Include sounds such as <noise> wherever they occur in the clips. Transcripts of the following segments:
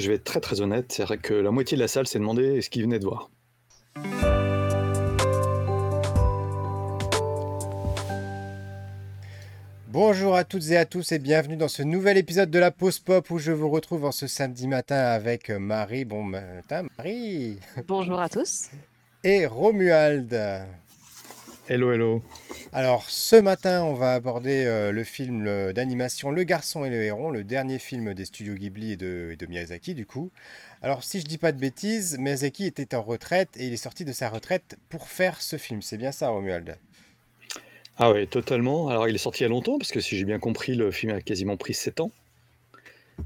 je vais être très très honnête, c'est vrai que la moitié de la salle s'est demandé ce qu'ils venaient de voir. Bonjour à toutes et à tous et bienvenue dans ce nouvel épisode de la Pause Pop où je vous retrouve en ce samedi matin avec Marie. Bon matin Marie Bonjour à tous Et Romuald Hello hello Alors ce matin on va aborder euh, le film d'animation Le Garçon et le Héron, le dernier film des studios Ghibli et de, et de Miyazaki du coup. Alors si je dis pas de bêtises, Miyazaki était en retraite et il est sorti de sa retraite pour faire ce film, c'est bien ça Romuald? Ah oui, totalement. Alors, il est sorti il y a longtemps, parce que si j'ai bien compris, le film a quasiment pris 7 ans.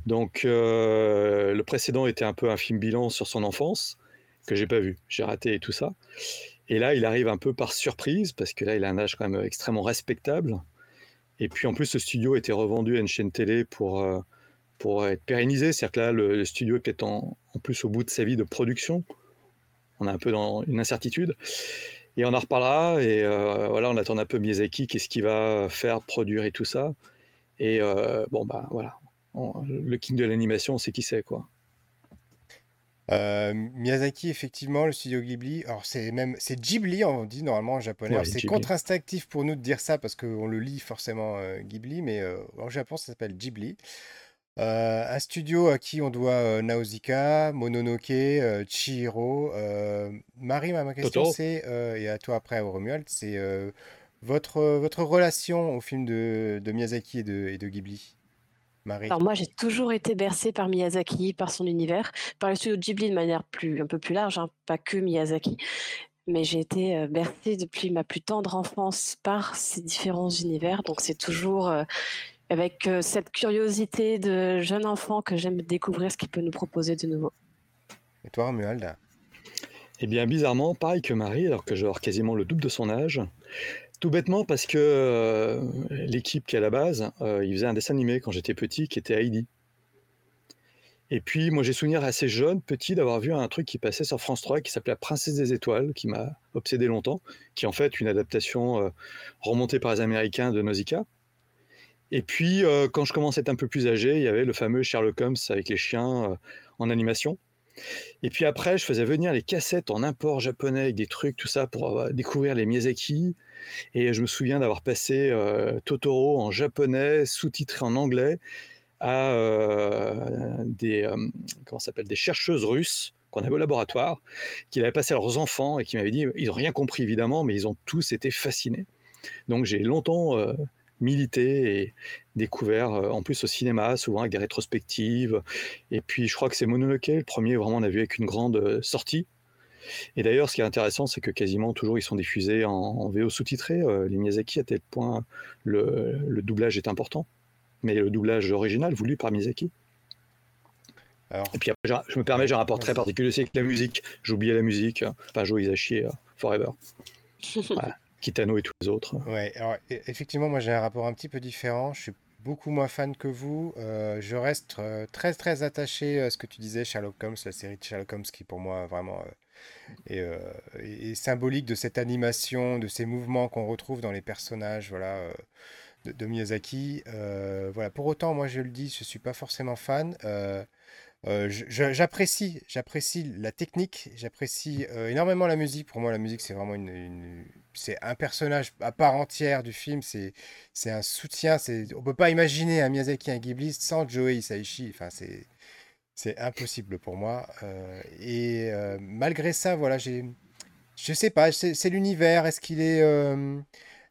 Donc, euh, le précédent était un peu un film bilan sur son enfance, que j'ai pas vu. J'ai raté et tout ça. Et là, il arrive un peu par surprise, parce que là, il a un âge quand même extrêmement respectable. Et puis, en plus, ce studio a été revendu à une chaîne télé pour, euh, pour être pérennisé. C'est-à-dire que là, le, studio est peut-être en, plus au bout de sa vie de production. On est un peu dans une incertitude. Et on en reparlera. Et euh, voilà, on attend un peu Miyazaki, qu'est-ce qu'il va faire, produire et tout ça. Et euh, bon, bah voilà. le king de l'animation, c'est qui c'est, quoi. Euh, Miyazaki, effectivement, le studio Ghibli. Alors, c'est même. C'est Ghibli, on dit normalement en japonais. c'est contre-instinctif pour nous de dire ça parce qu'on le lit forcément Ghibli, mais en Japon, ça s'appelle Ghibli. Un studio à qui on doit Nausicaa, Mononoke, Chihiro. Marie, ma question c'est, et à toi après, Romuald, c'est votre, votre relation au film de, de Miyazaki et de, et de Ghibli? Marie. Alors moi, j'ai toujours été bercée par Miyazaki, par son univers, par le studio Ghibli de manière plus, un peu plus large, hein, pas que Miyazaki. Mais j'ai été bercée depuis ma plus tendre enfance par ces différents univers. Donc c'est toujours avec euh, cette curiosité de jeune enfant que j'aime découvrir ce qu'il peut nous proposer de nouveau. Et toi, Romuald? Eh bien, bizarrement, pareil que Marie, alors que j'ai quasiment le double de son âge. Tout bêtement parce que euh, l'équipe qui est à la base, euh, il faisait un dessin animé quand j'étais petit qui était Heidi. Et puis, moi, j'ai souvenir assez jeune, petit, d'avoir vu un truc qui passait sur France 3 qui s'appelait La Princesse des Étoiles, qui m'a obsédé longtemps, qui est en fait une adaptation remontée par les Américains de Nausicaa. Et puis, euh, quand je commençais à être un peu plus âgé, il y avait le fameux Sherlock Holmes avec les chiens euh, en animation. Et puis après, je faisais venir les cassettes en import japonais avec des trucs, tout ça, pour euh, découvrir les Miyazaki. Et je me souviens d'avoir passé Totoro en japonais, sous-titré en anglais, à des, comment s'appelle, des chercheuses russes qu'on avait au laboratoire, qui l'avaient passé à leurs enfants et qui m'avaient dit, ils n'ont rien compris évidemment, mais ils ont tous été fascinés. Donc j'ai longtemps milité et découvert euh, en plus au cinéma, souvent avec des rétrospectives. Et puis je crois que c'est Mononoke, le premier vraiment on a vu avec une grande euh, sortie. Et d'ailleurs, ce qui est intéressant, c'est que quasiment toujours ils sont diffusés en, VO sous-titré. Euh, les Miyazaki, à tel point le, doublage est important. Mais le doublage original voulu par Miyazaki. et puis après, je me permets, j'ai un rapport très particulier avec la musique. Oublié la musique. Enfin, Joe Isashi, Forever. <laughs> Voilà. Kitano et tous les autres. Ouais, e, effectivement, moi j'ai un rapport un petit peu différent. Je suis beaucoup moins fan que vous. Euh, je reste euh, très très attaché à ce que tu disais, Sherlock Holmes, la série de Sherlock Holmes qui pour moi vraiment euh, est, symbolique de cette animation, de ces mouvements qu'on retrouve dans les personnages, voilà. De, de, Miyazaki. voilà. Pour autant, moi je le dis, je suis pas forcément fan. J'apprécie, j'apprécie la technique, j'apprécie énormément la musique. Pour moi, la musique, c'est vraiment c'est un personnage à part entière du film. C'est, c'est un soutien. C'est, on peut pas imaginer un Miyazaki, un Ghibli sans Joe Hisaishi. Enfin, c'est, c'est impossible pour moi. Et malgré ça, voilà, j'ai, je sais pas, c'est, l'univers. Est-ce qu'il est,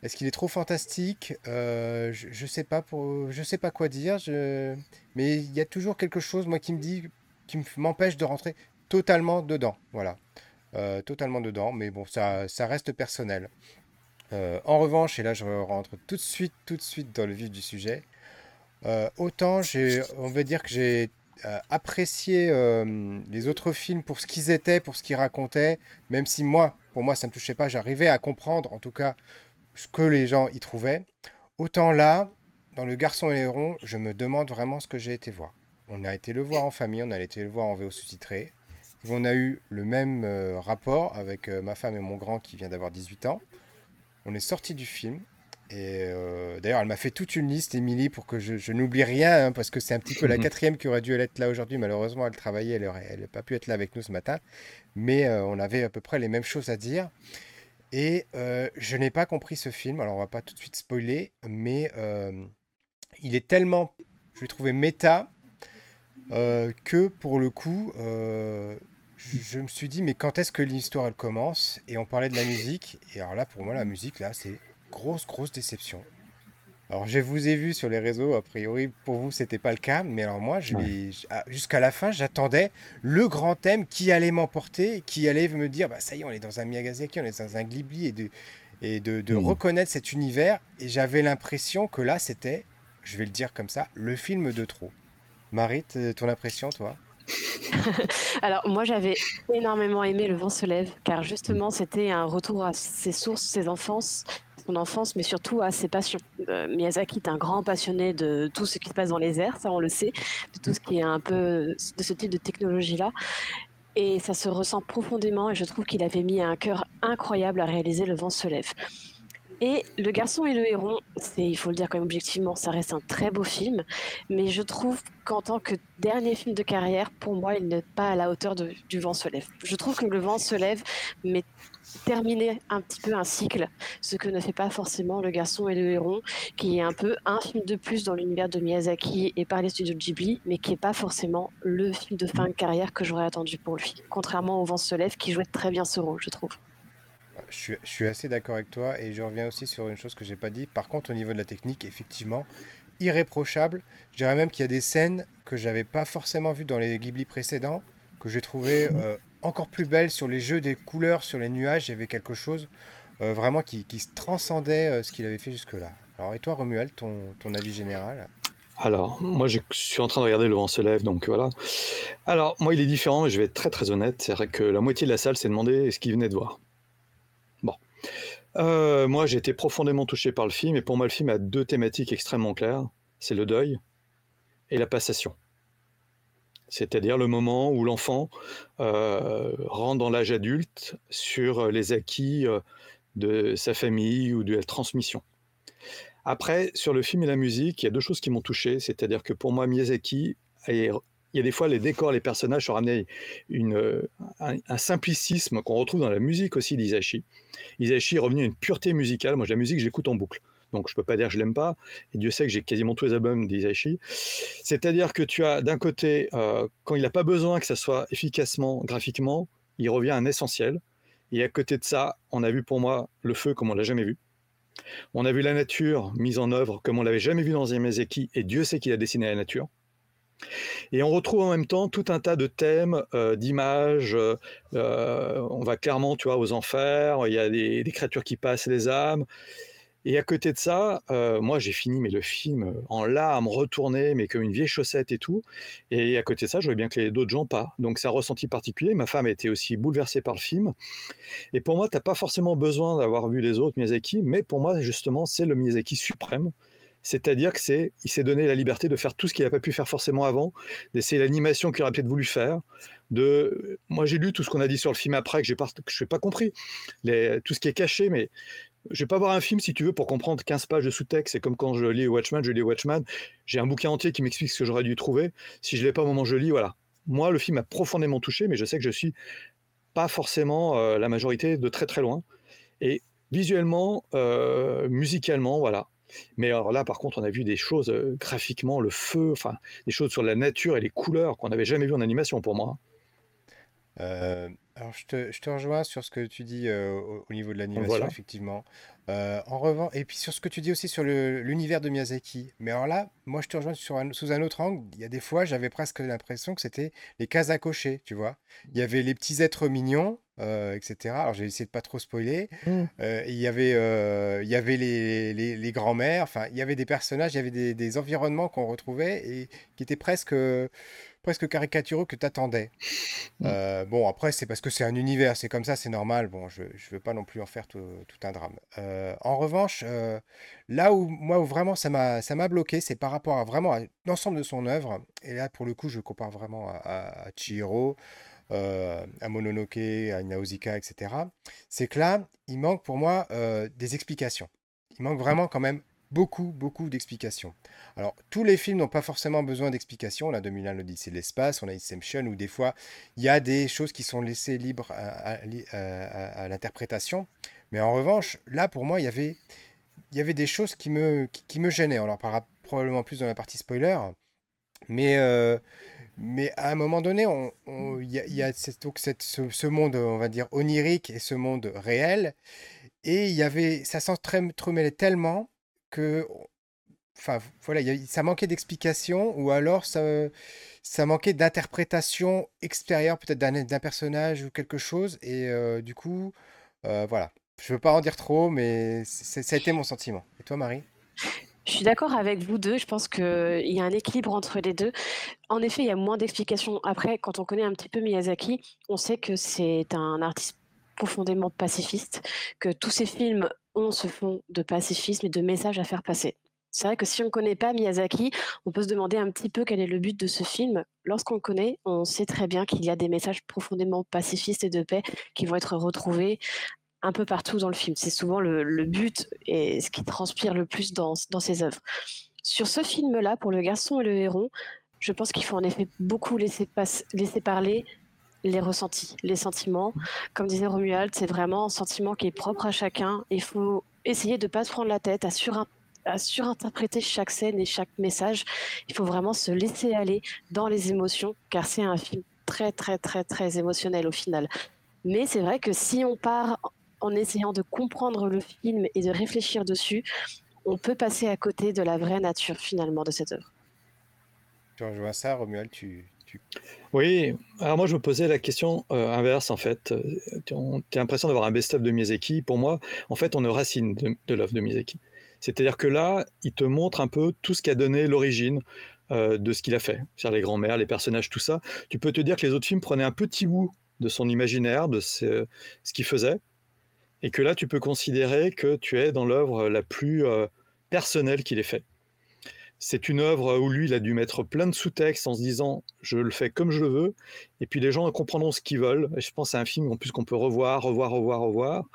est-ce qu'il est trop fantastique? Euh, je, je sais pas quoi dire. Mais il y a toujours quelque chose, moi, qui me dit, qui m'empêche de rentrer totalement dedans. Voilà, euh, totalement dedans. Mais bon, ça, reste personnel. Euh, en revanche, et là, je rentre tout de suite, tout de suite dans le vif du sujet. autant j'ai, on va dire que j'ai apprécié les autres films pour ce qu'ils étaient, pour ce qu'ils racontaient, même si moi, pour moi, ça ne me touchait pas. J'arrivais à comprendre, en tout cas, ce que les gens y trouvaient. Autant là, dans Le Garçon et l'Héron, je me demande vraiment ce que j'ai été voir. On a été le voir en famille, on a été le voir en VO sous-titré. On a eu le même euh, rapport avec euh, ma femme et mon grand qui vient d'avoir 18 ans. On est sorti du film Et euh, d'ailleurs, elle m'a fait toute une liste, Émilie, pour que je, n'oublie rien, hein, parce que c'est un petit peu la <laughs> quatrième qui aurait dû être là aujourd'hui. Malheureusement, elle travaillait, elle n'a pas pu être là avec nous ce matin. Mais on avait à peu près les mêmes choses à dire. Et je n'ai pas compris ce film. Alors, on va pas tout de suite spoiler, mais il est tellement, je l'ai trouvé méta, que pour le coup, je me suis dit, mais quand est-ce que l'histoire elle commence? Et on parlait de la musique. Et alors là, pour moi, la musique, là, c'est grosse, grosse déception. Alors, je vous ai vu sur les réseaux, a priori, pour vous, c'était pas le cas, mais alors moi, ah, jusqu'à la fin, j'attendais le grand thème qui allait m'emporter, qui allait me dire, bah, ça y est, on est dans un Miyazaki, on est dans un Ghibli, et de, et de, mmh. reconnaître cet univers. Et j'avais l'impression que là, c'était, je vais le dire comme ça, le film de trop. Marie, ton impression, toi? <laughs> Alors moi j'avais énormément aimé Le vent se lève car justement c'était un retour à ses sources, ses enfances, son enfance, mais surtout à ses passions. Euh, Miyazaki est un grand passionné de tout ce qui se passe dans les airs, ça on le sait, de tout ce qui est un peu de ce type de technologie-là. Et ça se ressent profondément et je trouve qu'il avait mis un cœur incroyable à réaliser Le vent se lève. Et Le Garçon et le Héron, il faut le dire quand même objectivement, ça reste un très beau film, mais je trouve qu'en tant que dernier film de carrière, pour moi, il n'est pas à la hauteur du Vent se lève. Je trouve que Le Vent se lève, mais terminer un petit peu un cycle, ce que ne fait pas forcément Le Garçon et le Héron, qui est un peu un film de plus dans l'univers de Miyazaki et par les studios Ghibli, mais qui n'est pas forcément le film de fin de carrière que j'aurais attendu pour lui, contrairement au Vent se lève, qui jouait très bien ce rôle, je trouve. Je suis, assez d'accord avec toi et je reviens aussi sur une chose que j'ai pas dit. Par contre, au niveau de la technique, effectivement, irréprochable. Je dirais même qu'il y a des scènes que j'avais pas forcément vues dans les Ghibli précédents, que j'ai trouvé euh, encore plus belles sur les jeux des couleurs, sur les nuages. Il y avait quelque chose euh, vraiment qui, qui, transcendait euh, ce qu'il avait fait jusque-là. Alors, et toi, Romuald, ton, ton avis général? Alors, moi, je suis en train de regarder Le vent se lève, donc voilà. Alors, moi, il est différent, je vais être très très honnête. C'est vrai que la moitié de la salle s'est demandé ce qu'il venait de voir. Euh, moi, j'ai été profondément touché par le film, et pour moi, le film a deux thématiques extrêmement claires. C'est le deuil et la passation. C'est-à-dire le moment où l'enfant euh, rentre dans l'âge adulte sur les acquis euh, de sa famille ou de la transmission. Après, sur le film et la musique, il y a deux choses qui m'ont touché. C'est-à-dire que pour moi, Miyazaki il y a des fois les décors, les personnages ont ramené une, un, simplicisme qu'on retrouve dans la musique aussi d'Isashi. Isashi est revenu à une pureté musicale. Moi, la musique, j'écoute en boucle. Donc, je ne peux pas dire que je l'aime pas. Et Dieu sait que j'ai quasiment tous les albums d'Isashi. C'est-à-dire que tu as d'un côté, euh, quand il n'a pas besoin que ça soit efficacement, graphiquement, il revient à un essentiel. Et à côté de ça, on a vu pour moi le feu comme on l'a jamais vu. On a vu la nature mise en œuvre comme on l'avait jamais vu dans Yamazaki. Et Dieu sait qu'il a dessiné la nature. Et on retrouve en même temps tout un tas de thèmes, euh, d'images. Euh, on va clairement, tu vois, aux enfers. Il y a des, créatures qui passent, des âmes. Et à côté de ça, moi j'ai fini mais le film en larmes, retourné, mais comme une vieille chaussette et tout. Et à côté de ça, je voyais bien que les d'autres gens pas. Donc c'est un ressenti particulier. Ma femme a été aussi bouleversée par le film. Et pour moi, tu n'as pas forcément besoin d'avoir vu les autres Miyazaki, mais pour moi justement, c'est le Miyazaki suprême. C'est-à-dire que c'est, il s'est donné la liberté de faire tout ce qu'il n'a pas pu faire forcément avant, d'essayer l'animation qu'il aurait peut-être voulu faire. De, moi, j'ai lu tout ce qu'on a dit sur le film après que je n'ai pas compris, tout ce qui est caché, mais je vais pas voir un film si tu veux pour comprendre 15 pages de sous-texte. C'est comme quand je lis Watchman, je lis Watchman, j'ai un bouquin entier qui m'explique ce que j'aurais dû trouver. Si je l'ai pas au moment où je lis, voilà. Moi, le film m'a profondément touché, mais je sais que je suis pas forcément euh, la majorité de très très loin. Et visuellement, euh, musicalement, voilà. Mais alors là, par contre, on a vu des choses euh, graphiquement, le feu, enfin, des choses sur la nature et les couleurs qu'on n'avait jamais vu en animation pour moi. Alors, je te, je te, rejoins sur ce que tu dis euh, au, niveau de l'animation, effectivement. en revanche, et puis sur ce que tu dis aussi sur l'univers de Miyazaki. Mais alors là, moi, je te rejoins sur sous un autre angle. Il y a des fois, j'avais presque l'impression que c'était les cases à cocher, tu vois. Il y avait les petits êtres mignons, euh, etc. Alors j'ai essayé de pas trop spoiler. Mmh. Il y avait, il y avait les, les, les grands-mères, enfin il y avait des personnages, il y avait des, des environnements qu'on retrouvait et qui étaient presque, presque caricaturaux que tu attendais. Mmh. bon après c'est parce que c'est un univers, c'est comme ça, c'est normal. Bon je ne veux pas non plus en faire tout, tout un drame. en revanche, là où moi où vraiment ça m'a ça m'a bloqué, c'est par rapport à vraiment à l'ensemble de son œuvre. Et là pour le coup je compare vraiment à, à, à Chihiro euh, à Mononoke, à Nausicaa, etc., c'est que là, il manque pour moi euh, des explications. Il manque vraiment quand même beaucoup, beaucoup d'explications. Alors, tous les films n'ont pas forcément besoin d'explications. On a 2001, l'Odyssée de l'espace, on a Inception, où des fois, il y a des choses qui sont laissées libres à, l'interprétation. Mais en revanche, là, pour moi, il y avait, il y avait des choses qui me, qui, me gênaient. On en parlera probablement plus dans la partie spoiler. Mais, euh, mais à un moment donné, il y a, donc cette, ce, monde, on va dire, onirique et ce monde réel. Et il y avait, ça s'entremêlait tellement que, enfin, voilà, ça manquait d'explication ou alors ça, ça manquait d'interprétation extérieure, peut-être d'un personnage ou quelque chose. Et euh, du coup, euh, voilà. Je veux pas en dire trop, mais ça a été mon sentiment. Et toi, Marie? Je suis d'accord avec vous deux. Je pense qu'il y a un équilibre entre les deux. En effet, il y a moins d'explications. Après, quand on connaît un petit peu Miyazaki, on sait que c'est un artiste profondément pacifiste, que tous ses films ont ce fond de pacifisme et de messages à faire passer. C'est vrai que si on ne connaît pas Miyazaki, on peut se demander un petit peu quel est le but de ce film. Lorsqu'on le connaît, on sait très bien qu'il y a des messages profondément pacifistes et de paix qui vont être retrouvés un peu partout dans le film. C'est souvent le, but et ce qui transpire le plus dans, ses œuvres. Sur ce film-là, pour Le garçon et le héron, je pense qu'il faut en effet beaucoup laisser parler les ressentis, les sentiments. Comme disait Romuald, c'est vraiment un sentiment qui est propre à chacun. Il faut essayer de ne pas se prendre la tête à, à surinterpréter chaque scène et chaque message. Il faut vraiment se laisser aller dans les émotions, car c'est un film très, très, très, très émotionnel au final. Mais c'est vrai que si on part en essayant de comprendre le film et de réfléchir dessus, on peut passer à côté de la vraie nature finalement de cette œuvre. Tu rejoins ça, Romuald tu, Oui, alors moi je me posais la question euh, inverse en fait. Tu as l'impression d'avoir un best-of de Miyazaki. Pour moi, en fait, on est racine de, l'œuvre de Miyazaki. C'est-à-dire que là, il te montre un peu tout ce qui a donné l'origine euh, de ce qu'il a fait. C'est-à-dire les grands-mères, les personnages, tout ça. Tu peux te dire que les autres films prenaient un petit bout de son imaginaire, de ce, qu'il faisait, et que là, tu peux considérer que tu es dans l'œuvre la plus euh, personnelle qu'il ait fait. C'est une œuvre où lui, il a dû mettre plein de sous-textes en se disant je le fais comme je le veux, et puis les gens comprendront ce qu'ils veulent. Et je pense que c'est un film en plus qu'on peut revoir, revoir, revoir, revoir.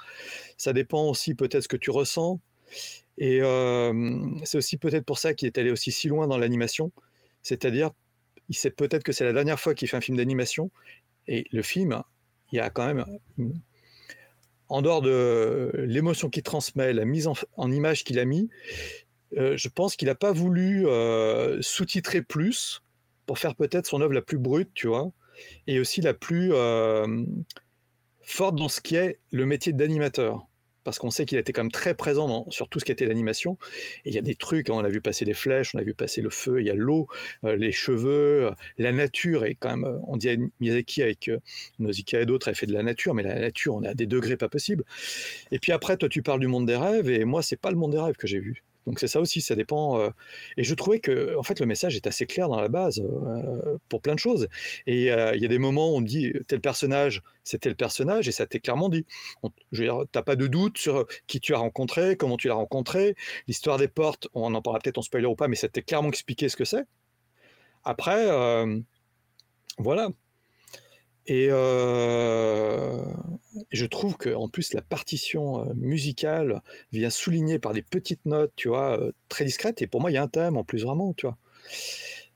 Ça dépend aussi peut-être ce que tu ressens. Et euh, c'est aussi peut-être pour ça qu'il est allé aussi si loin dans l'animation. C'est-à-dire, il sait peut-être que c'est la dernière fois qu'il fait un film d'animation. Et le film, il y a quand même en dehors de l'émotion qu'il transmet, la mise en, image qu'il a mis, euh, je pense qu'il n'a pas voulu euh, sous-titrer plus pour faire peut-être son œuvre la plus brute, tu vois, et aussi la plus euh, forte dans ce qui est le métier d'animateur parce qu'on sait qu'il était quand même très présent sur tout ce qui était l'animation. Et il y a des trucs, hein, on a vu passer les flèches, on a vu passer le feu, il y a l'eau, les cheveux, la nature, et quand même, on dit à Miyazaki avec Nausicaa et d'autres, elle fait de la nature, mais la nature, on est à des degrés pas possibles. Et puis après, toi, tu parles du monde des rêves, et moi, c'est pas le monde des rêves que j'ai vu. Donc c'est ça aussi, ça dépend. Euh, et je trouvais que en fait le message est assez clair dans la base euh, pour plein de choses. Et euh, il y a des moments où on dit tel personnage, c'est tel personnage, et ça t'est clairement dit. je veux dire, t'as pas de doute sur qui tu as rencontré, comment tu l'as rencontré, l'histoire des portes. On en parlera peut-être en spoiler ou pas, mais ça t'est clairement expliqué ce que c'est. Après, voilà. Et je trouve que en plus la partition euh, musicale vient souligner par des petites notes, tu vois, euh, très discrètes. Et pour moi, il y a un thème en plus vraiment, tu vois.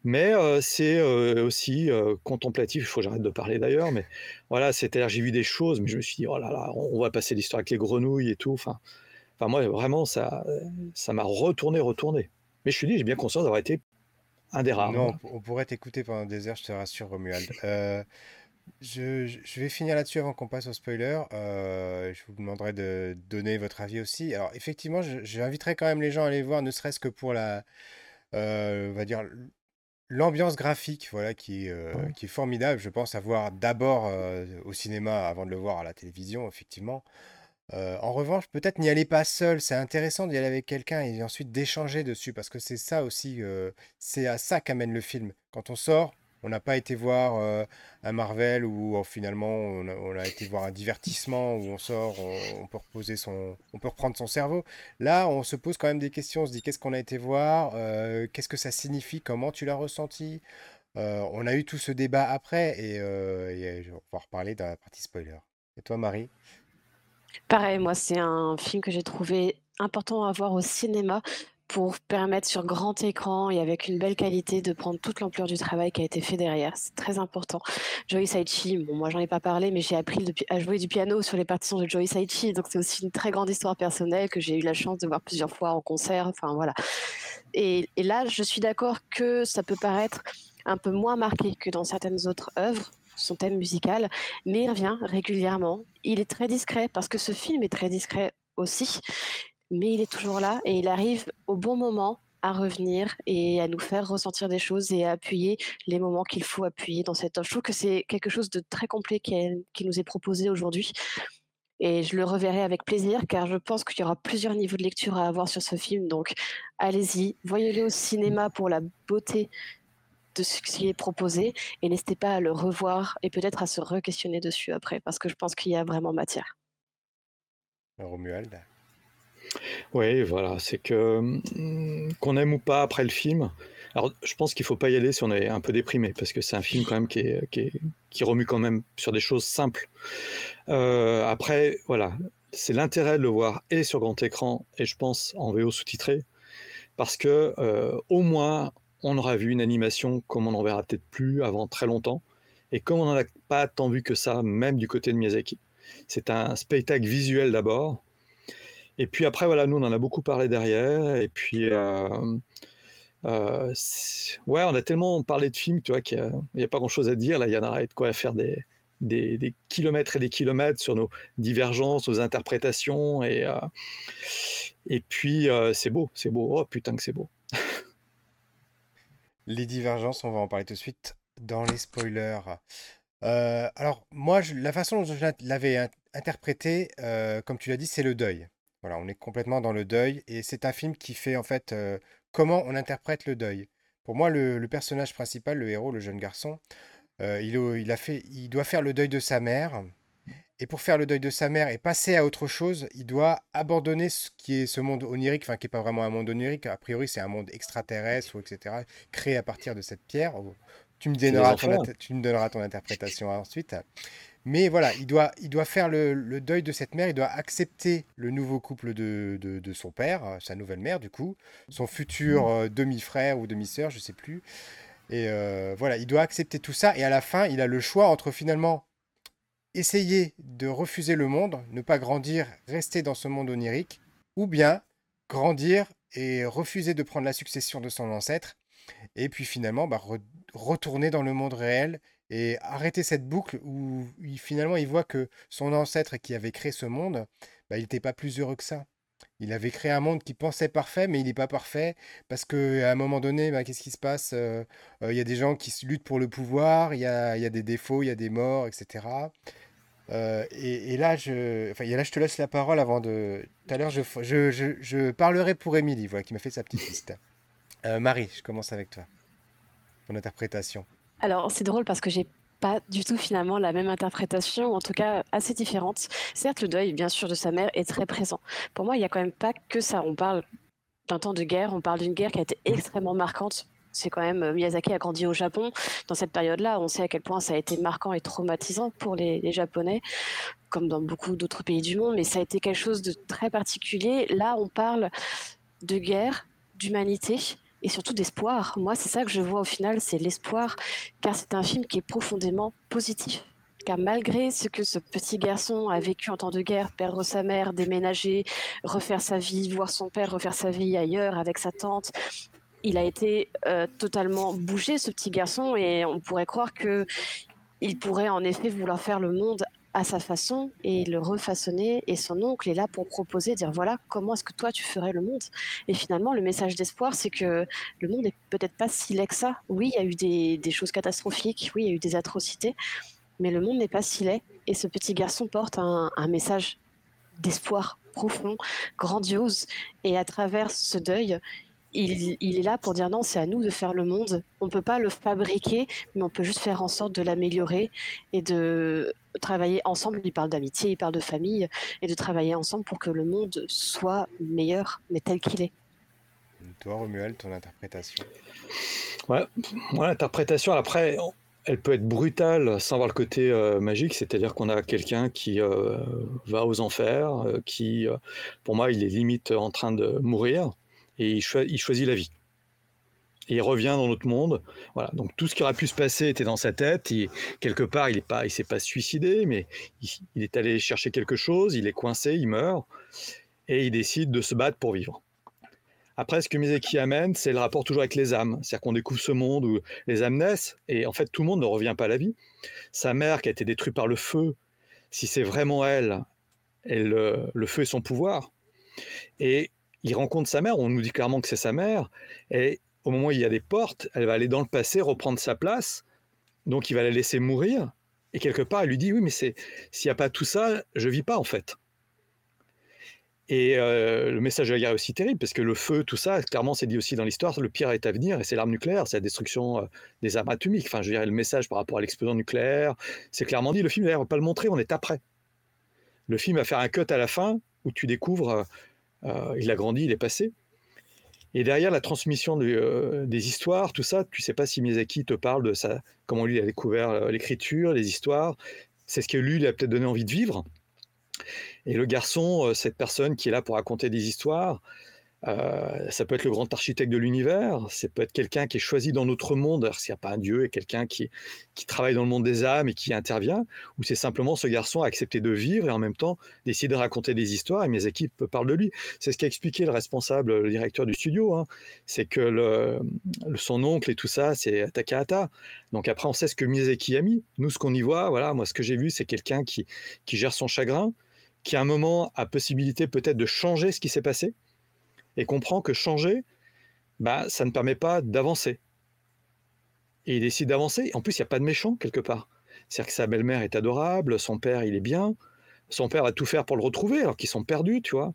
Mais c'est aussi contemplatif. Il faut que j'arrête de parler d'ailleurs, mais voilà, c'est-à-dire j'ai vu des choses, mais je me suis dit oh là là, on, va passer l'histoire avec les grenouilles et tout. Enfin, enfin moi vraiment ça, ça m'a retourné, retourné. Mais je suis dit, j'ai bien conscience d'avoir été un des rares. Non, on pourrait t'écouter pendant des heures, je te rassure, Romuald. Je, vais finir là-dessus avant qu'on passe au spoiler. Euh, je vous demanderai de donner votre avis aussi. Alors, effectivement, j'inviterai quand même les gens à aller voir, ne serait-ce que pour la, euh, va dire, l'ambiance graphique, voilà, qui, euh, qui est formidable. Je pense à voir d'abord au cinéma avant de le voir à la télévision, effectivement. en revanche, peut-être n'y aller pas seul. C'est intéressant d'y aller avec quelqu'un et ensuite d'échanger dessus, parce que c'est ça aussi, c'est à ça qu'amène le film. Quand on sort, on n'a pas été voir euh, un Marvel où euh, finalement on a, été voir un divertissement où on sort, on, peut reposer son, on peut reprendre son cerveau. Là, on se pose quand même des questions. On se dit qu'est-ce qu'on a été voir, euh, qu'est-ce que ça signifie, comment tu l'as ressenti? on a eu tout ce débat après et, et on va reparler dans la partie spoiler. Et toi, Marie? Pareil, moi, c'est un film que j'ai trouvé important à voir au cinéma pour permettre sur grand écran et avec une belle qualité de prendre toute l'ampleur du travail qui a été fait derrière. C'est très important. Joey Saichi, bon, moi j'en ai pas parlé, mais j'ai appris à jouer du piano sur les partitions de Joey Saichi, donc c'est aussi une très grande histoire personnelle que j'ai eu la chance de voir plusieurs fois en concert. Enfin voilà. Et, et là, je suis d'accord que ça peut paraître un peu moins marqué que dans certaines autres œuvres, son thème musical, mais il revient régulièrement. Il est très discret parce que ce film est très discret aussi mais il est toujours là et il arrive au bon moment à revenir et à nous faire ressentir des choses et à appuyer les moments qu'il faut appuyer dans cette œuvre. Je trouve que c'est quelque chose de très complet qui, nous est proposé aujourd'hui. Et je le reverrai avec plaisir car je pense qu'il y aura plusieurs niveaux de lecture à avoir sur ce film. Donc allez-y, voyez-le au cinéma pour la beauté de ce qui est proposé et n'hésitez pas à le revoir et peut-être à se re-questionner dessus après parce que je pense qu'il y a vraiment matière. Romuald oui, voilà, c'est que hum, qu'on aime ou pas après le film. Alors, je pense qu'il faut pas y aller si on est un peu déprimé, parce que c'est un film quand même qui, qui, remue quand même sur des choses simples. Euh, après, voilà, c'est l'intérêt de le voir et sur grand écran et je pense en VO sous-titré, parce que euh, au moins on aura vu une animation comme on n'en verra peut-être plus avant très longtemps, et comme on n'en a pas tant vu que ça, même du côté de Miyazaki. C'est un spectacle visuel d'abord, et puis après, voilà, nous, on en a beaucoup parlé derrière. Et puis, euh, euh, ouais, on a tellement parlé de films, tu vois, qu'il n'y a, pas grand-chose à dire. Là, il y en a de quoi faire des, des, kilomètres et des kilomètres sur nos divergences, nos interprétations. Et, euh, et puis, c'est beau, c'est beau. Oh putain que c'est beau. <laughs> les divergences, on va en parler tout de suite dans les spoilers. alors, moi, la façon dont je l'avais interprété, comme tu l'as dit, c'est le deuil. Voilà, on est complètement dans le deuil et c'est un film qui fait en fait euh, comment on interprète le deuil. Pour moi, le, personnage principal, le héros, le jeune garçon, euh, il, il, a fait, il doit faire le deuil de sa mère. Et pour faire le deuil de sa mère et passer à autre chose, il doit abandonner ce qui est ce monde onirique, enfin qui n'est pas vraiment un monde onirique, a priori c'est un monde extraterrestre ou etc., créé à partir de cette pierre. Tu me donneras, ton, tu me donneras ton interprétation ensuite. Mais voilà, il doit, il doit faire le, deuil de cette mère, il doit accepter le nouveau couple de, de, son père, euh, sa nouvelle mère du coup, son futur mmh. euh, demi-frère ou demi-sœur, je sais plus. Et euh, voilà, il doit accepter tout ça et à la fin, il a le choix entre finalement essayer de refuser le monde, ne pas grandir, rester dans ce monde onirique, ou bien grandir et refuser de prendre la succession de son ancêtre, et puis finalement bah, retourner dans le monde réel et arrêter cette boucle où finalement il voit que son ancêtre qui avait créé ce monde, bah, il n'était pas plus heureux que ça. Il avait créé un monde qui pensait parfait, mais il n'est pas parfait parce qu'à un moment donné, bah, qu'est-ce qui se passe Il y a des gens qui luttent pour le pouvoir, il y a, y a, des défauts, il y a des morts, etc. Et, là, je, enfin, là, je te laisse la parole avant de. Tout à l'heure, je, je, je, parlerai pour Émilie, voilà, qui m'a fait sa petite liste. Marie, je commence avec toi. Ton interprétation. Alors, c'est drôle parce que j'ai pas du tout finalement la même interprétation, en tout cas assez différente. Certes, le deuil, bien sûr, de sa mère est très présent. Pour moi, il n'y a quand même pas que ça. On parle d'un temps de guerre, on parle d'une guerre qui a été extrêmement marquante. C'est quand même euh, Miyazaki a grandi au Japon dans cette période-là. On sait à quel point ça a été marquant et traumatisant pour les, les Japonais, comme dans beaucoup d'autres pays du monde. Mais ça a été quelque chose de très particulier. Là, on parle de guerre, d'humanité, et surtout d'espoir. Moi, c'est ça que je vois au final, c'est l'espoir, car c'est un film qui est profondément positif. Car malgré ce que ce petit garçon a vécu en temps de guerre, perdre sa mère, déménager, refaire sa vie, voir son père refaire sa vie ailleurs avec sa tante, il a été euh, totalement bougé, ce petit garçon, et on pourrait croire que il pourrait en effet vouloir faire le monde à sa façon et le refaçonner. Et son oncle est là pour proposer, dire voilà, comment est-ce que toi tu ferais le monde? Et finalement, le message d'espoir, c'est que le monde n'est peut-être pas si laid que ça. Oui, il y a eu des, choses catastrophiques, oui, il y a eu des atrocités, mais le monde n'est pas si laid. Et ce petit garçon porte un, message d'espoir profond, grandiose. Et à travers ce deuil, il, est là pour dire non, c'est à nous de faire le monde. On ne peut pas le fabriquer, mais on peut juste faire en sorte de l'améliorer et de travailler ensemble. Il parle d'amitié, il parle de famille et de travailler ensemble pour que le monde soit meilleur, mais tel qu'il est. Toi, Romuald, ton interprétation? Ouais, moi, l'interprétation, après, elle peut être brutale sans avoir le côté euh, magique, c'est-à-dire qu'on a quelqu'un qui euh, va aux enfers, euh, qui, pour moi, il est limite en train de mourir, et il, choisit la vie. Il revient dans notre monde. Voilà. Donc tout ce qui aurait pu se passer était dans sa tête. quelque part, il ne s'est pas suicidé, mais il est allé chercher quelque chose, il est coincé, il meurt, et il décide de se battre pour vivre. Après, ce que Mizeki amène, c'est le rapport toujours avec les âmes. C'est-à-dire qu'on découvre ce monde où les âmes naissent, et en fait, tout le monde ne revient pas à la vie. Sa mère, qui a été détruite par le feu, si c'est vraiment elle, le feu est son pouvoir. Et il rencontre sa mère, on nous dit clairement que c'est sa mère, et au moment où il y a des portes, elle va aller dans le passé, reprendre sa place, donc il va la laisser mourir, et quelque part, elle lui dit, oui, mais s'il n'y a pas tout ça, je vis pas en fait. Et euh, le message de la guerre est aussi terrible, parce que le feu, tout ça, clairement, c'est dit aussi dans l'histoire, le pire est à venir, et c'est l'arme nucléaire, c'est la destruction euh, des armes atomiques. Enfin, je dirais, le message par rapport à l'explosion nucléaire, c'est clairement dit. Le film, d'ailleurs, ne va pas le montrer, on est après. Le film va faire un cut à la fin, où tu découvres, euh, il a grandi, il est passé. Et derrière la transmission des histoires, tout ça, tu sais pas si Miyazaki te parle de ça, comment lui a découvert l'écriture, les histoires. C'est ce que lui, lui a peut-être donné envie de vivre. Et le garçon, euh, cette personne qui est là pour raconter des histoires, euh, ça peut être le grand architecte de l'univers, ça peut être quelqu'un qui est choisi dans notre monde, s'il n'y a pas un Dieu, et quelqu'un qui, travaille dans le monde des âmes et qui intervient, ou c'est simplement ce garçon a accepté de vivre et en même temps décider de raconter des histoires, et mes équipes parlent de lui. C'est ce qu'a expliqué le responsable, le directeur du studio, hein. c'est que son oncle et tout ça, c'est Takahata. Donc après, on sait ce que Miyazaki a mis. Nous, ce qu'on y voit, voilà, moi, ce que j'ai vu, c'est quelqu'un qui gère son chagrin, qui à un moment a possibilité peut-être de changer ce qui s'est passé et comprend que changer, bah, ça ne permet pas d'avancer. Et il décide d'avancer. En plus, il n'y a pas de méchant quelque part. C'est-à-dire que sa belle-mère est adorable, son père, il est bien. Son père va tout faire pour le retrouver, alors qu'ils sont perdus, tu vois.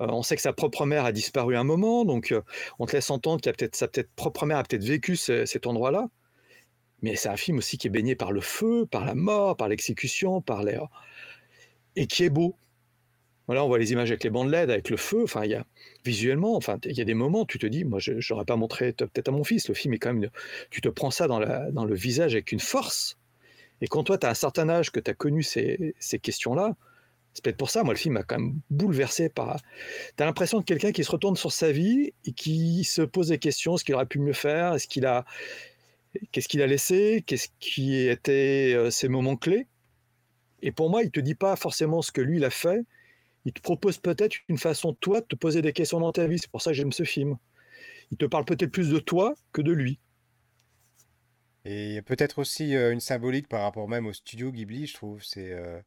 Euh, on sait que sa propre mère a disparu un moment, donc euh, on te laisse entendre que peut sa propre mère a peut-être vécu cet endroit-là. Mais c'est un film aussi qui est baigné par le feu, par la mort, par l'exécution, par l'air et qui est beau. Voilà, on voit les images avec les bandes LED, avec le feu. Enfin, il y a visuellement, enfin, il y a des moments, tu te dis, moi, je n'aurais pas montré peut-être à mon fils. Le film est quand même, tu te prends ça dans, la, dans le visage avec une force. Et quand toi, tu as un certain âge, que tu as connu ces, ces questions-là, c'est peut-être pour ça, moi, le film m'a quand même bouleversé par. Tu as l'impression de quelqu'un qui se retourne sur sa vie et qui se pose des questions ce qu'il aurait pu mieux faire Est-ce qu'il a. Qu'est-ce qu'il a laissé Qu'est-ce qui étaient euh, ses moments clés et pour moi, il ne te dit pas forcément ce que lui, il a fait. Il te propose peut-être une façon, toi, de te poser des questions dans ta vie. C'est pour ça que j'aime ce film. Il te parle peut-être plus de toi que de lui. Et peut-être aussi euh, une symbolique par rapport même au studio Ghibli, je trouve. C'est euh,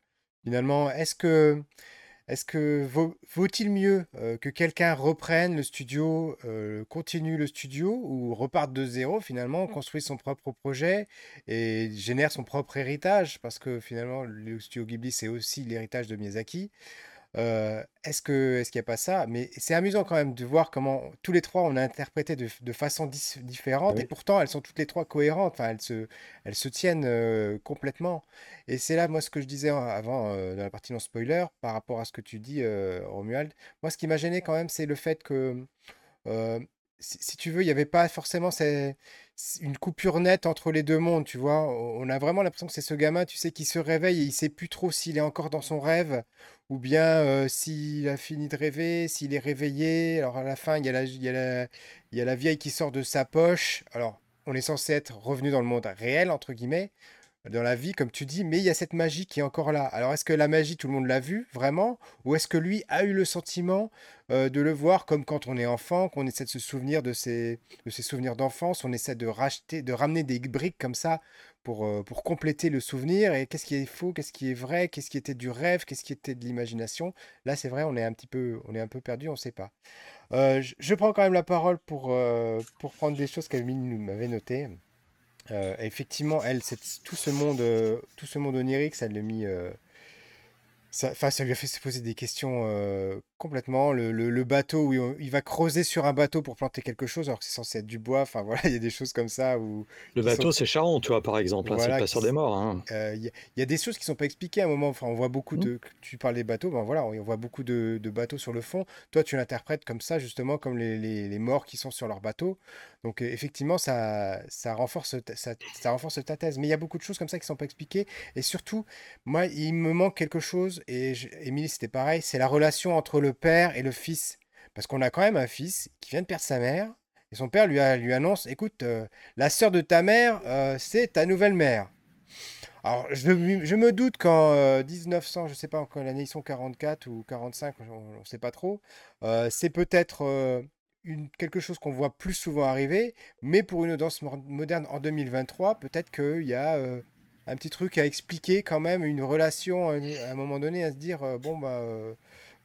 finalement, est-ce que est-ce que vaut-il mieux euh, que quelqu'un reprenne le studio, euh, continue le studio ou reparte de zéro finalement, construit son propre projet et génère son propre héritage? Parce que finalement le studio Ghibli c'est aussi l'héritage de Miyazaki. Euh, est-ce que est-ce qu'il n'y a pas ça? Mais c'est amusant quand même de voir comment tous les trois on a interprété de, de façon différente et pourtant elles sont toutes les trois cohérentes. Enfin, elles se, elles se tiennent euh, complètement. Et c'est là, moi, ce que je disais avant euh, dans la partie non spoiler par rapport à ce que tu dis, Romuald. Moi, ce qui m'a gêné quand même, c'est le fait que si, tu veux, il n'y avait pas forcément une coupure nette entre les deux mondes, tu vois? On a vraiment l'impression que c'est ce gamin, tu sais, qui se réveille et il sait plus trop s'il est encore dans son rêve ou bien s'il a fini de rêver, s'il est réveillé. Alors à la fin, il il y a la vieille qui sort de sa poche. Alors, on est censé être revenu dans le monde réel, entre guillemets dans la vie, comme tu dis, mais il y a cette magie qui est encore là. Alors, est-ce que la magie, tout le monde l'a vu vraiment? Ou est-ce que lui a eu le sentiment euh, de le voir comme quand on est enfant, qu'on essaie de se souvenir de ses, de ses souvenirs d'enfance, on essaie de racheter, de ramener des briques comme ça pour, euh, pour compléter le souvenir? Et qu'est-ce qui est faux? Qu'est-ce qui est vrai? Qu'est-ce qui était du rêve? Qu'est-ce qui était de l'imagination? Là, c'est vrai, on est un petit peu, on est un peu perdu, on ne sait pas. Euh, je, prends quand même la parole pour, pour prendre des choses qu'Amine m'avait notées. Euh, effectivement, elle, tout ce monde, euh, tout ce monde onirique, ça l'a mis, euh, ça, ça lui a fait se poser des questions complètement. Le, bateau, où il, va creuser sur un bateau pour planter quelque chose, alors que c'est censé être du bois. Enfin <laughs> voilà, il y a des choses comme ça où Le bateau, c'est Charon, tu vois, par exemple. Hein, c'est pas sur des morts. Hein. Il y, a des choses qui sont pas expliquées à un moment. Enfin, on voit beaucoup mmh. de. Tu parles des bateaux, ben voilà, on voit beaucoup de, bateaux sur le fond. Toi, tu l'interprètes comme ça, justement, comme les, les morts qui sont sur leur bateau. Donc effectivement, ça, renforce ça, ça, renforce ta thèse. Mais il y a beaucoup de choses comme ça qui ne sont pas expliquées. Et surtout, moi, il me manque quelque chose, et Émilie, c'était pareil, c'est la relation entre le père et le fils. Parce qu'on a quand même un fils qui vient de perdre sa mère, et son père lui, a, lui annonce, écoute, la sœur de ta mère, c'est ta nouvelle mère. Alors, je, me doute qu'en 1900, je ne sais pas en quelle année ils sont, 44 ou 45, on ne sait pas trop, c'est peut-être quelque chose qu'on voit plus souvent arriver, mais pour une danse moderne en 2023, peut-être qu'il y a euh, un petit truc à expliquer quand même, une relation euh, à un moment donné, à se dire, euh, bon, bah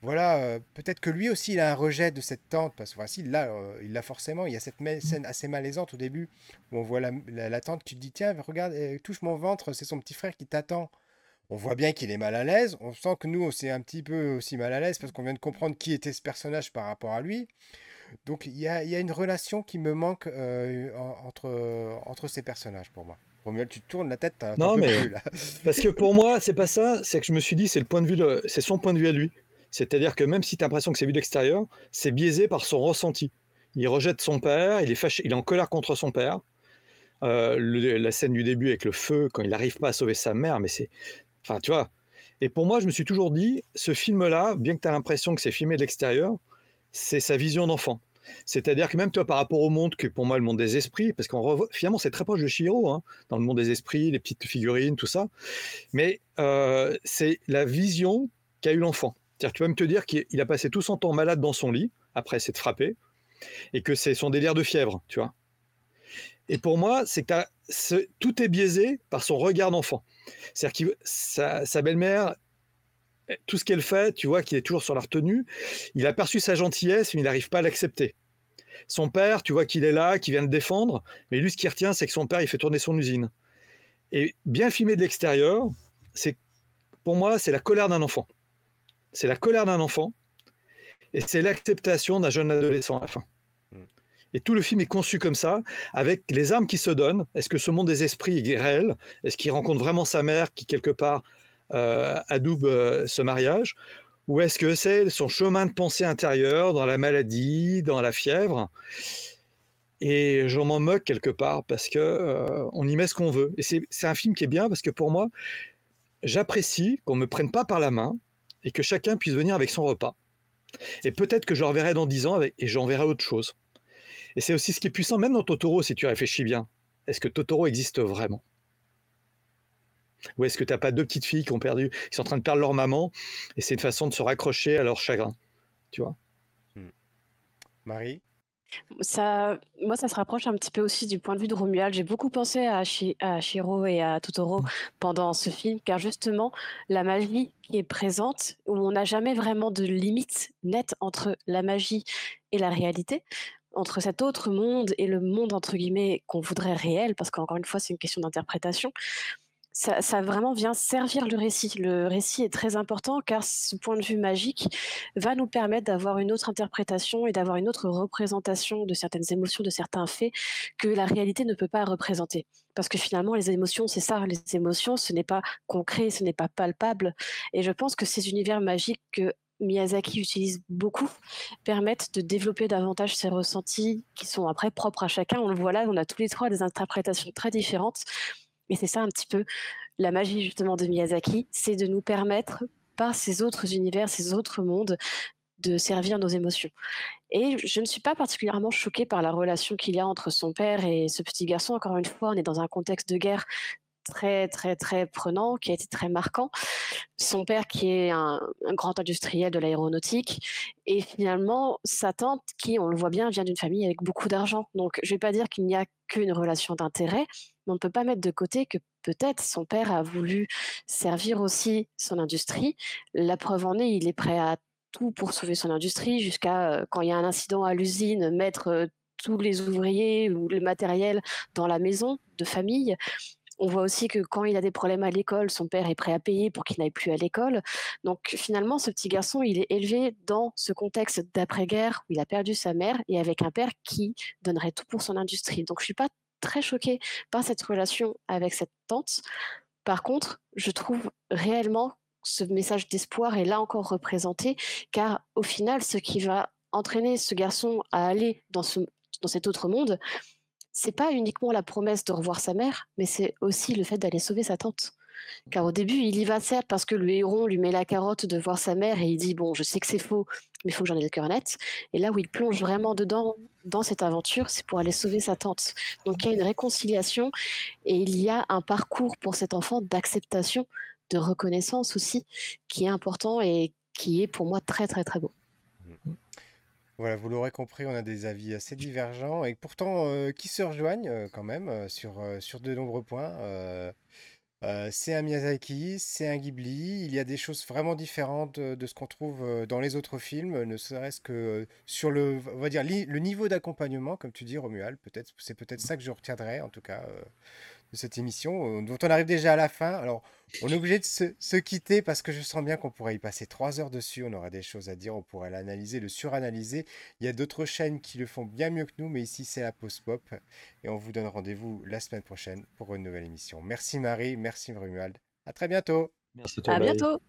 voilà, peut-être que lui aussi il a un rejet de cette tante, parce que voici, là, il l'a forcément, il y a cette scène assez malaisante au début, où on voit la, tante qui dit, tiens, regarde, touche mon ventre, c'est son petit frère qui t'attend. On voit bien qu'il est mal à l'aise, on sent que nous, c'est un petit peu aussi mal à l'aise, parce qu'on vient de comprendre qui était ce personnage par rapport à lui. Donc il y a, une relation qui me manque euh, entre, entre ces personnages pour moi. Romuald, tu tournes la tête. Non, mais <laughs> parce que pour moi, c'est pas ça. C'est que je me suis dit, c'est le point de vue, c'est son point de vue à lui. C'est-à-dire que même si tu as l'impression que c'est vu de l'extérieur, c'est biaisé par son ressenti. Il rejette son père, il est fâché, il est en colère contre son père. Euh, la scène du début avec le feu, quand il n'arrive pas à sauver sa mère, mais c'est, enfin, tu vois. Et pour moi, je me suis toujours dit, ce film-là, bien que tu as l'impression que c'est filmé de l'extérieur, c'est sa vision d'enfant. C'est-à-dire que même toi, par rapport au monde, que pour moi, le monde des esprits, parce qu'on finalement, c'est très proche de Shiro, hein, dans le monde des esprits, les petites figurines, tout ça, mais euh, c'est la vision qu'a eu l'enfant. C'est-à-dire, tu vas me te dire qu'il a passé tout son temps malade dans son lit, après s'être frappé, et que c'est son délire de fièvre, tu vois. Et pour moi, c'est que tout est biaisé par son regard d'enfant. C'est-à-dire que sa belle-mère tout ce qu'elle fait, tu vois qu'il est toujours sur la retenue. Il a perçu sa gentillesse, mais il n'arrive pas à l'accepter. Son père, tu vois qu'il est là, qu'il vient de défendre, mais lui, ce qui retient, c'est que son père, il fait tourner son usine. Et bien filmé de l'extérieur, c'est pour moi, c'est la colère d'un enfant. C'est la colère d'un enfant, et c'est l'acceptation d'un jeune adolescent à la fin. Mm. Et tout le film est conçu comme ça, avec les armes qui se donnent. Est-ce que ce monde des esprits est réel? Est-ce qu'il rencontre vraiment sa mère qui, quelque part, adoube euh, ce mariage Ou est-ce que c'est son chemin de pensée intérieur dans la maladie, dans la fièvre? Et je m'en moque quelque part parce que euh, on y met ce qu'on veut. Et c'est un film qui est bien parce que pour moi, j'apprécie qu'on me prenne pas par la main et que chacun puisse venir avec son repas. Et peut-être que je reverrai dans dix ans et j'en verrai autre chose. Et c'est aussi ce qui est puissant, même dans Totoro, si tu réfléchis bien. Est-ce que Totoro existe vraiment? Ou est-ce que tu n'as pas deux petites filles qui ont perdu, qui sont en train de perdre leur maman, et c'est une façon de se raccrocher à leur chagrin, tu vois? Hmm. Marie? Ça, moi, ça se rapproche un petit peu aussi du point de vue de Romuald. J'ai beaucoup pensé à, à Shiro et à Totoro pendant ce film, car justement, la magie qui est présente, où on n'a jamais vraiment de limite nette entre la magie et la réalité, entre cet autre monde et le monde entre guillemets qu'on voudrait réel, parce qu'encore une fois, c'est une question d'interprétation ça, vraiment vient servir le récit. Le récit est très important car ce point de vue magique va nous permettre d'avoir une autre interprétation et d'avoir une autre représentation de certaines émotions, de certains faits que la réalité ne peut pas représenter. Parce que finalement, les émotions, c'est ça, les émotions, ce n'est pas concret, ce n'est pas palpable. Et je pense que ces univers magiques que Miyazaki utilise beaucoup permettent de développer davantage ces ressentis qui sont après propres à chacun. On le voit là, on a tous les trois des interprétations très différentes et c'est ça un petit peu la magie justement de Miyazaki, c'est de nous permettre par ces autres univers, ces autres mondes, de servir nos émotions. Et je ne suis pas particulièrement choquée par la relation qu'il y a entre son père et ce petit garçon. Encore une fois, on est dans un contexte de guerre très très très prenant, qui a été très marquant. Son père qui est un, grand industriel de l'aéronautique et finalement sa tante qui, on le voit bien, vient d'une famille avec beaucoup d'argent. Donc je ne vais pas dire qu'il n'y a qu'une relation d'intérêt, mais on ne peut pas mettre de côté que peut-être son père a voulu servir aussi son industrie. La preuve en est, il est prêt à tout pour sauver son industrie, jusqu'à euh, quand il y a un incident à l'usine, mettre euh, tous les ouvriers ou le matériel dans la maison de famille. On voit aussi que quand il a des problèmes à l'école, son père est prêt à payer pour qu'il n'aille plus à l'école. Donc finalement, ce petit garçon, il est élevé dans ce contexte d'après-guerre où il a perdu sa mère et avec un père qui donnerait tout pour son industrie. Donc je suis pas très choquée par cette relation avec cette tante. Par contre, je trouve réellement ce message d'espoir est là encore représenté, car au final, ce qui va entraîner ce garçon à aller dans, ce, dans cet autre monde, c'est pas uniquement la promesse de revoir sa mère, mais c'est aussi le fait d'aller sauver sa tante. Car au début, il y va certes parce que le héron lui met la carotte de voir sa mère et il dit bon, je sais que c'est faux, mais il faut que j'en ai le cœur net. Et là où il plonge vraiment dedans dans cette aventure, c'est pour aller sauver sa tante. Donc il y a une réconciliation et il y a un parcours pour cet enfant d'acceptation, de reconnaissance aussi, qui est important et qui est pour moi très très très beau. Voilà, vous l'aurez compris, on a des avis assez divergents et pourtant euh, qui se rejoignent euh, quand même euh, sur, sur de nombreux points. c'est un Miyazaki, c'est un Ghibli. Il y a des choses vraiment différentes de, ce qu'on trouve dans les autres films, ne serait-ce que sur le, on va dire, le niveau d'accompagnement, comme tu dis, Romuald. Peut-être, c'est peut-être ça que je retiendrai, en tout cas, de cette émission, dont on arrive déjà à la fin. Alors, on est obligé de se, quitter parce que je sens bien qu'on pourrait y passer trois heures dessus. On aurait des choses à dire, on pourrait l'analyser, le suranalyser. Il y a d'autres chaînes qui le font bien mieux que nous, mais ici c'est la post pop. Et on vous donne rendez-vous la semaine prochaine pour une nouvelle émission. Merci Marie, merci Romuald. À très bientôt. Merci à, à bientôt.